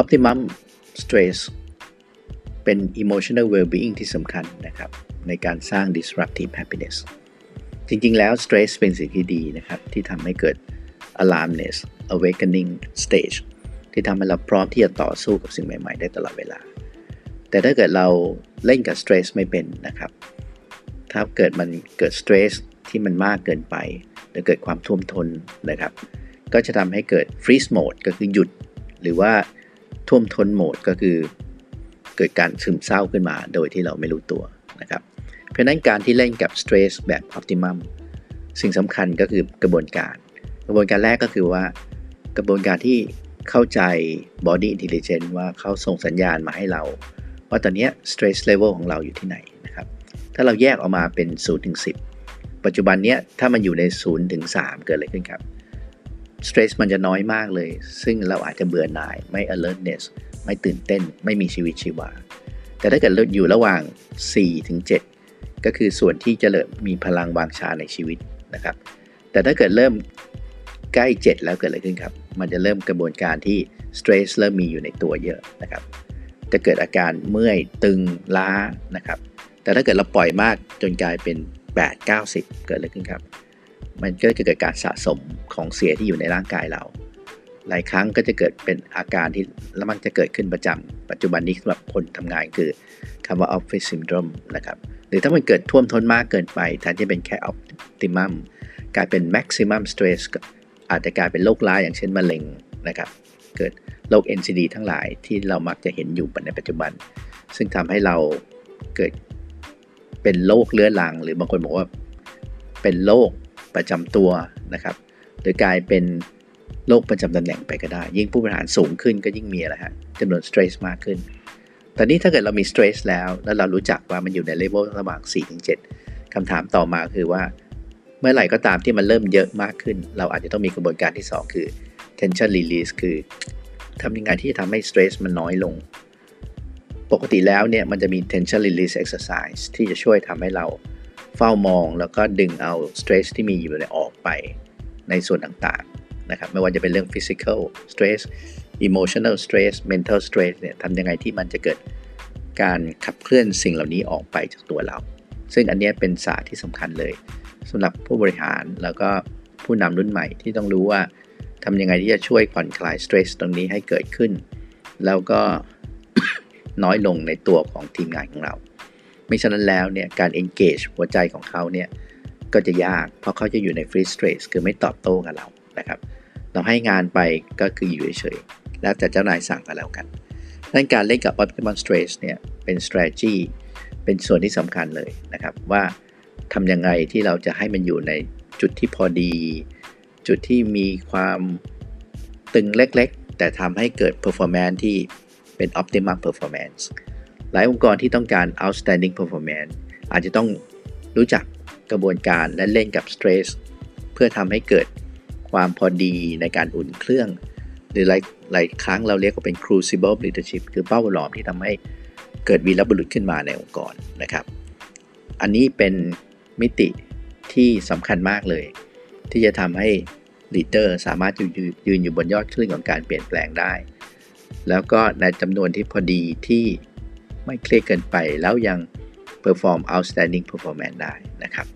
optimum stress เป็น emotional well-being ที่สำคัญนะครับ ในการสร้าง disruptive happiness จริงๆ แล้ว stress เป็นสิ่งที่ดีนะครับ ที่ทำให้เกิด alarmness awakening stage ที่ทำให้เราพร้อมที่จะต่อสู้กับสิ่งใหม่ ๆ ได้ตลอดเวลา แต่ถ้าเกิดเราเล่นกับ stress ไม่เป็นนะครับ ถ้าเกิดมันเกิด stress ที่มันมากเกินไป หรือเกิดความท่วมทนนะครับ ก็จะทำให้เกิด freeze mode ก็คือหยุด หรือว่า ท่วมทนโหมดก็คือ เกิดการซึมเศร้าขึ้นมาโดยที่เราไม่รู้ตัวนะครับ เพราะนั้นการที่เล่นกับ stress แบบ optimum สิ่งสำคัญก็คือกระบวนการ กระบวนการแรกก็คือว่ากระบวนการที่เข้าใจ body intelligence ว่าเขาส่งสัญญาณมาให้เรา ว่าตอนนี้ stress level ของเราอยู่ที่ไหนนะครับ ถ้าเราแยกออกมาเป็น0ถึง10 ปัจจุบันนี้ถ้ามันอยู่ใน0ถึง3เกิดอะไรขึ้นครับ stress มันจะน้อยมากเลย ซึ่งเราอาจจะเบื่อหน่ายไม่ alertness ไม่ตื่นเต้น ไม่มีชีวิตชีวา แต่ถ้าเกิดอยู่ระหว่าง 4 ถึง 7 ก็คือส่วนที่จะเริ่มมีพลังวางชาในชีวิตนะครับ แต่ถ้าเกิดเริ่มใกล้ 7 แล้วเกิดอะไรขึ้นครับ มันจะเริ่มกระบวนการที่ stress เริ่มมีอยู่ในตัวเยอะนะครับ จะเกิดอาการเมื่อยตึงล้านะครับ แต่ถ้าเกิดเราปล่อยมากจนกลายเป็น 8 90 เกิดอะไรขึ้นครับ มันก็จะเกิดการสะสมของเสียที่อยู่ในร่างกายเรา หลายครั้งก็จะเกิดเป็นอาการที่แล้วมันจะเกิดขึ้นประจำปัจจุบันนี้สำหรับคนทำงานคือคำว่า office syndrome นะครับ หรือถ้ามันเกิดท่วมท้นมากเกินไปแทนที่เป็นแค่ optimum กลายเป็น maximum stress อาจจะกลายเป็นโรคร้ายอย่างเช่นมะเร็งนะครับ เกิดโรค NCD ทั้งหลายที่เรามักจะเห็นอยู่ในปัจจุบัน ซึ่งทำให้เราเกิดเป็นโรคเรื้อรัง หรือบางคนบอกว่าเป็นโรค ประจำตัวนะครับหรือกลายเป็นโรคประจำตำแหน่งไปก็ได้ ยิ่งผู้บริหารสูงขึ้นก็ยิ่งมีอะไรฮะจำนวน stress มากขึ้น ตอนนี้ถ้าเกิดเรามี stress แล้ว แล้วเรารู้จักว่ามันอยู่ในเลเวลระหว่าง 4-7คำถามต่อมาคือว่า เมื่อไหร่ก็ตามที่มันเริ่มเยอะมากขึ้น เราอาจจะต้องมีกระบวนการที่ 2 คือ tension release คือทำยังไงที่จะทำให้สเตรสมันน้อยลง ปกติแล้วเนี่ยมันจะมี tension release exercise ที่จะช่วยทำให้เรา เฝ้ามองแล้วก็ดึงเอาสเตรสที่มีอยู่ในออกไปในส่วนต่างๆนะครับไม่ว่าจะเป็นเรื่อง physical stress emotional stress mental stress เนี่ยทำยังไงที่มันจะเกิดการขับเคลื่อนสิ่งเหล่านี้ออกไปจากตัวเรา ซึ่งอันนี้เป็นศาสตร์ที่สำคัญเลยสำหรับผู้บริหารแล้วก็ผู้นำรุ่นใหม่ที่ต้องรู้ว่าทำยังไงที่จะช่วยผ่อนคลายสเตรสตรงนี้ให้เกิดขึ้น แล้วก็น้อยลงในตัวของทีมงานของเรา ไม่ฉะนั้นแล้วเนี่ยการ engage หัวใจของเขาเนี่ยก็จะยากเพราะเขาจะอยู่ใน free stress คือไม่ตอบโต้กับเรานะครับ เราให้งานไปก็คืออยู่เฉยๆแล้วแต่เจ้านายสั่งกันแล้วกันนั่นการเล่นกับ optimal stress เนี่ยเป็น strategy เป็นส่วนที่สำคัญเลยนะครับว่าทำยังไงที่เราจะให้มันอยู่ในจุดที่พอดี จุดที่มีความตึงเล็กๆ แต่ทำให้เกิด performance ที่เป็น optimum performance หลายองค์กรที่ต้องการ outstanding performance อาจจะต้องรู้จักกระบวนการและเล่นกับ stress เพื่อทำให้เกิดความพอดีในการอุ่นเครื่อง หรือหลายหลายครั้งเราเรียกว่าเป็น crucible leadership คือเบ้าหลอมที่ทำให้เกิดวีรบุรุษขึ้นมาในองค์กรนะครับ อันนี้เป็นมิติที่สำคัญมากเลย ที่จะทำให้ leader สามารถยืนอยู่บนยอดคลื่นของการเปลี่ยนแปลงได้ แล้วก็ในจำนวนที่พอดีที่ ไม่เครียดเกินไปแล้วยัง perform outstanding performance ได้นะครับ